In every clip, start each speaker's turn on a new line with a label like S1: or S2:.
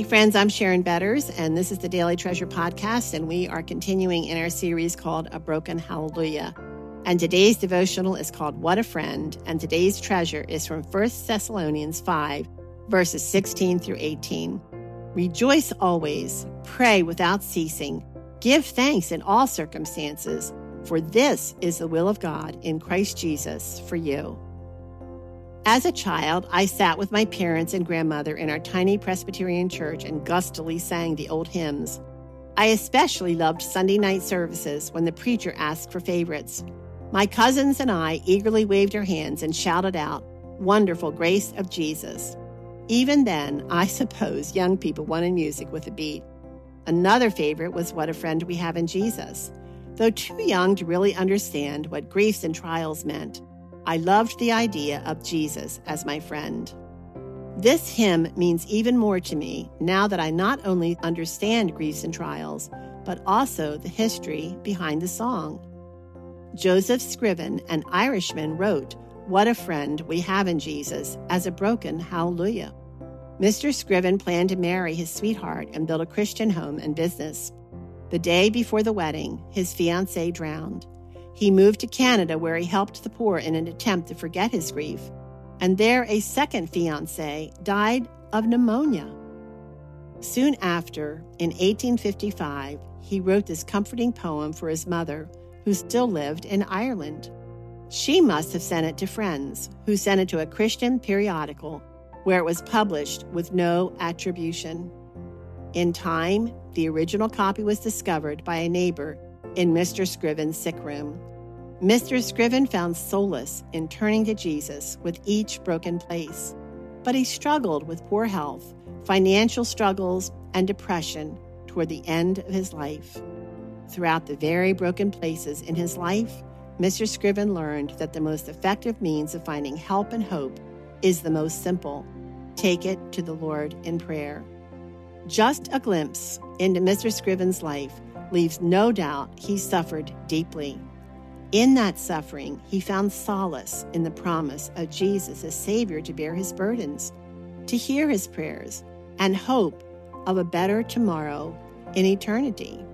S1: Hey, friends, I'm Sharon Betters, and this is the Daily Treasure Podcast, and we are continuing in our series called A Broken Hallelujah. And today's devotional is called What a Friend, and today's treasure is from 1 Thessalonians 5, verses 16 through 18. Rejoice always, pray without ceasing, give thanks in all circumstances, for this is the will of God in Christ Jesus for you. As a child, I sat with my parents and grandmother in our tiny Presbyterian church and gustily sang the old hymns. I especially loved Sunday night services when the preacher asked for favorites. My cousins and I eagerly waved our hands and shouted out, Wonderful grace of Jesus. Even then, I suppose young people wanted music with a beat. Another favorite was What a Friend We Have in Jesus. Though too young to really understand what griefs and trials meant, I loved the idea of Jesus as my friend. This hymn means even more to me now that I not only understand griefs and trials, but also the history behind the song. Joseph Scriven, an Irishman, wrote, What a friend we have in Jesus as a broken hallelujah. Mr. Scriven planned to marry his sweetheart and build a Christian home and business. The day before the wedding, his fiancee drowned. He moved to Canada where he helped the poor in an attempt to forget his grief. And there, a second fiance died of pneumonia. Soon after, in 1855, he wrote this comforting poem for his mother, who still lived in Ireland. She must have sent it to friends, who sent it to a Christian periodical where it was published with no attribution. In time, the original copy was discovered by a neighbor in Mr. Scriven's sick room. Mr. Scriven found solace in turning to Jesus with each broken place, but he struggled with poor health, financial struggles, and depression toward the end of his life. Throughout the very broken places in his life, Mr. Scriven learned that the most effective means of finding help and hope is the most simple take it to the Lord in prayer. Just a glimpse into Mr. Scriven's life leaves no doubt he suffered deeply. In that suffering, he found solace in the promise of Jesus as Savior to bear his burdens, to hear his prayers, and hope of a better tomorrow in eternity.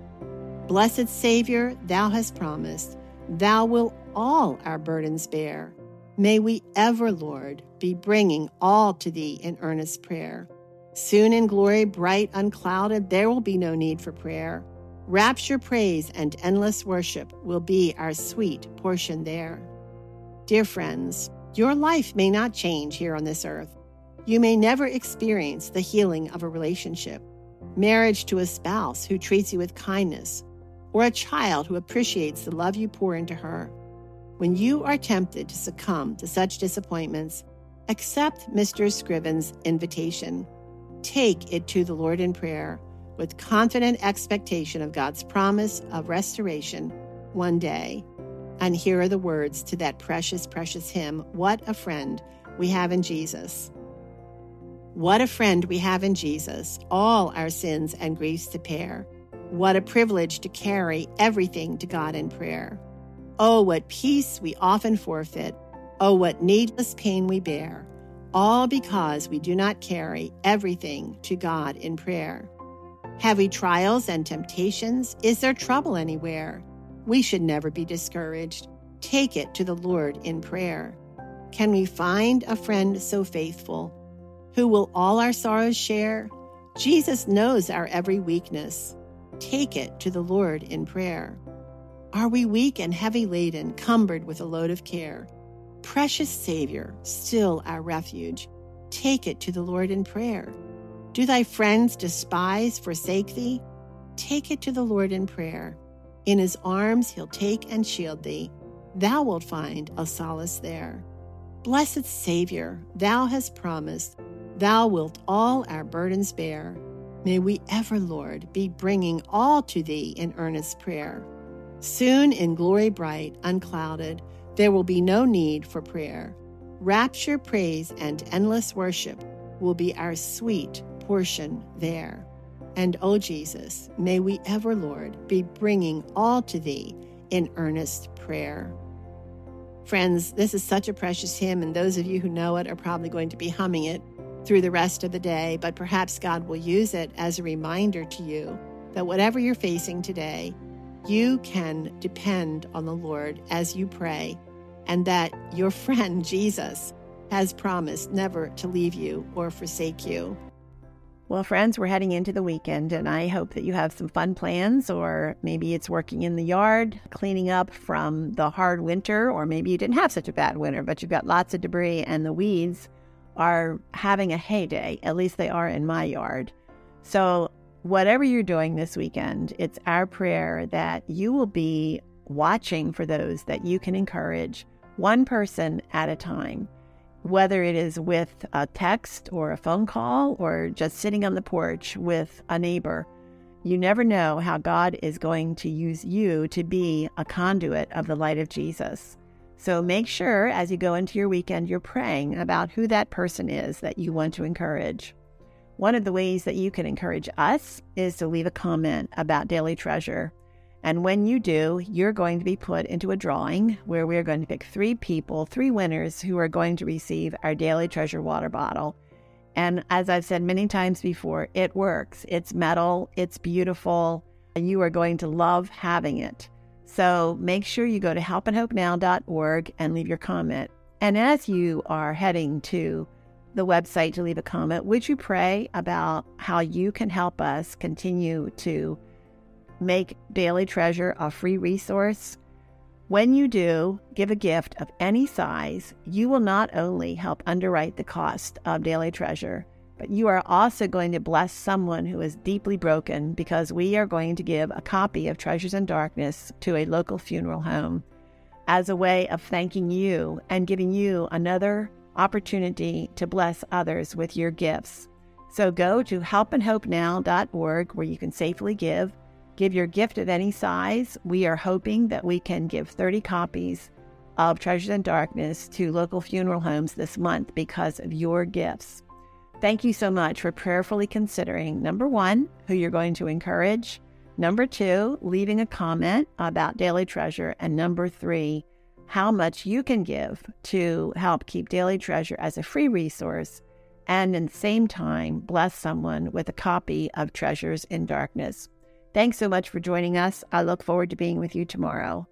S1: Blessed Savior, thou hast promised, thou wilt all our burdens bear. May we ever, Lord, be bringing all to thee in earnest prayer. Soon in glory bright, unclouded, there will be no need for prayer. Rapture, praise, and endless worship will be our sweet portion there. Dear friends, your life may not change here on this earth. You may never experience the healing of a relationship, marriage to a spouse who treats you with kindness, or a child who appreciates the love you pour into her. When you are tempted to succumb to such disappointments, accept Mr. Scriven's invitation. Take it to the Lord in prayer with confident expectation of God's promise of restoration one day. And here are the words to that precious, precious hymn What a friend we have in Jesus. What a friend we have in Jesus, all our sins and griefs to bear. What a privilege to carry everything to God in prayer. Oh, what peace we often forfeit. Oh, what needless pain we bear. All because we do not carry everything to God in prayer. We trials and temptations? Is there trouble anywhere? We should never be discouraged. Take it to the Lord in prayer. Can we find a friend so faithful who will all our sorrows share? Jesus knows our every weakness. Take it to the Lord in prayer. Are we weak and heavy laden, cumbered with a load of care? Precious Savior, still our refuge, take it to the Lord in prayer. Do thy friends despise, forsake thee? Take it to the Lord in prayer. In his arms he'll take and shield thee. Thou wilt find a solace there. Blessed Savior, thou hast promised, thou wilt all our burdens bear. May we ever, Lord, be bringing all to thee in earnest prayer. Soon in glory bright, unclouded, there will be no need for prayer. Rapture, praise, and endless worship will be our sweet portion there. And, O oh Jesus, may we ever, Lord, be bringing all to Thee in earnest prayer. Friends, this is such a precious hymn, and those of you who know it are probably going to be humming it through the rest of the day, but perhaps God will use it as a reminder to you that whatever you're facing today, you can depend on the Lord as you pray, and that your friend Jesus has promised never to leave you or forsake you.
S2: Well, friends, we're heading into the weekend, and I hope that you have some fun plans, or maybe it's working in the yard, cleaning up from the hard winter, or maybe you didn't have such a bad winter, but you've got lots of debris, and the weeds are having a heyday. At least they are in my yard. So, whatever you're doing this weekend, it's our prayer that you will be watching for those that you can encourage, one person at a time whether it is with a text or a phone call or just sitting on the porch with a neighbor. You never know how God is going to use you to be a conduit of the light of Jesus. So make sure as you go into your weekend, you're praying about who that person is that you want to encourage. One of the ways that you can encourage us is to leave a comment about Daily Treasure. And when you do, you're going to be put into a drawing where we're going to pick three people, three winners who are going to receive our Daily Treasure water bottle. And as I've said many times before, it works. It's metal, it's beautiful, and you are going to love having it. So make sure you go to helpandhopenow.org and leave your comment. And as you are heading to the website to leave a comment, would you pray about how you can help us continue to make Daily Treasure a free resource. When you do give a gift of any size, you will not only help underwrite the cost of Daily Treasure, but you are also going to bless someone who is deeply broken because we are going to give a copy of Treasures in Darkness to a local funeral home as a way of thanking you and giving you another opportunity to bless others with your gifts. So go to helpandhopenow.org where you can safely give Give your gift of any size. We are hoping that we can give 30 copies of Treasures in Darkness to local funeral homes this month because of your gifts. Thank you so much for prayerfully considering number one, who you're going to encourage, number two, leaving a comment about Daily Treasure, and number three, how much you can give to help keep Daily Treasure as a free resource and in the same time bless someone with a copy of Treasures in Darkness. Thanks so much for joining us. I look forward to being with you tomorrow.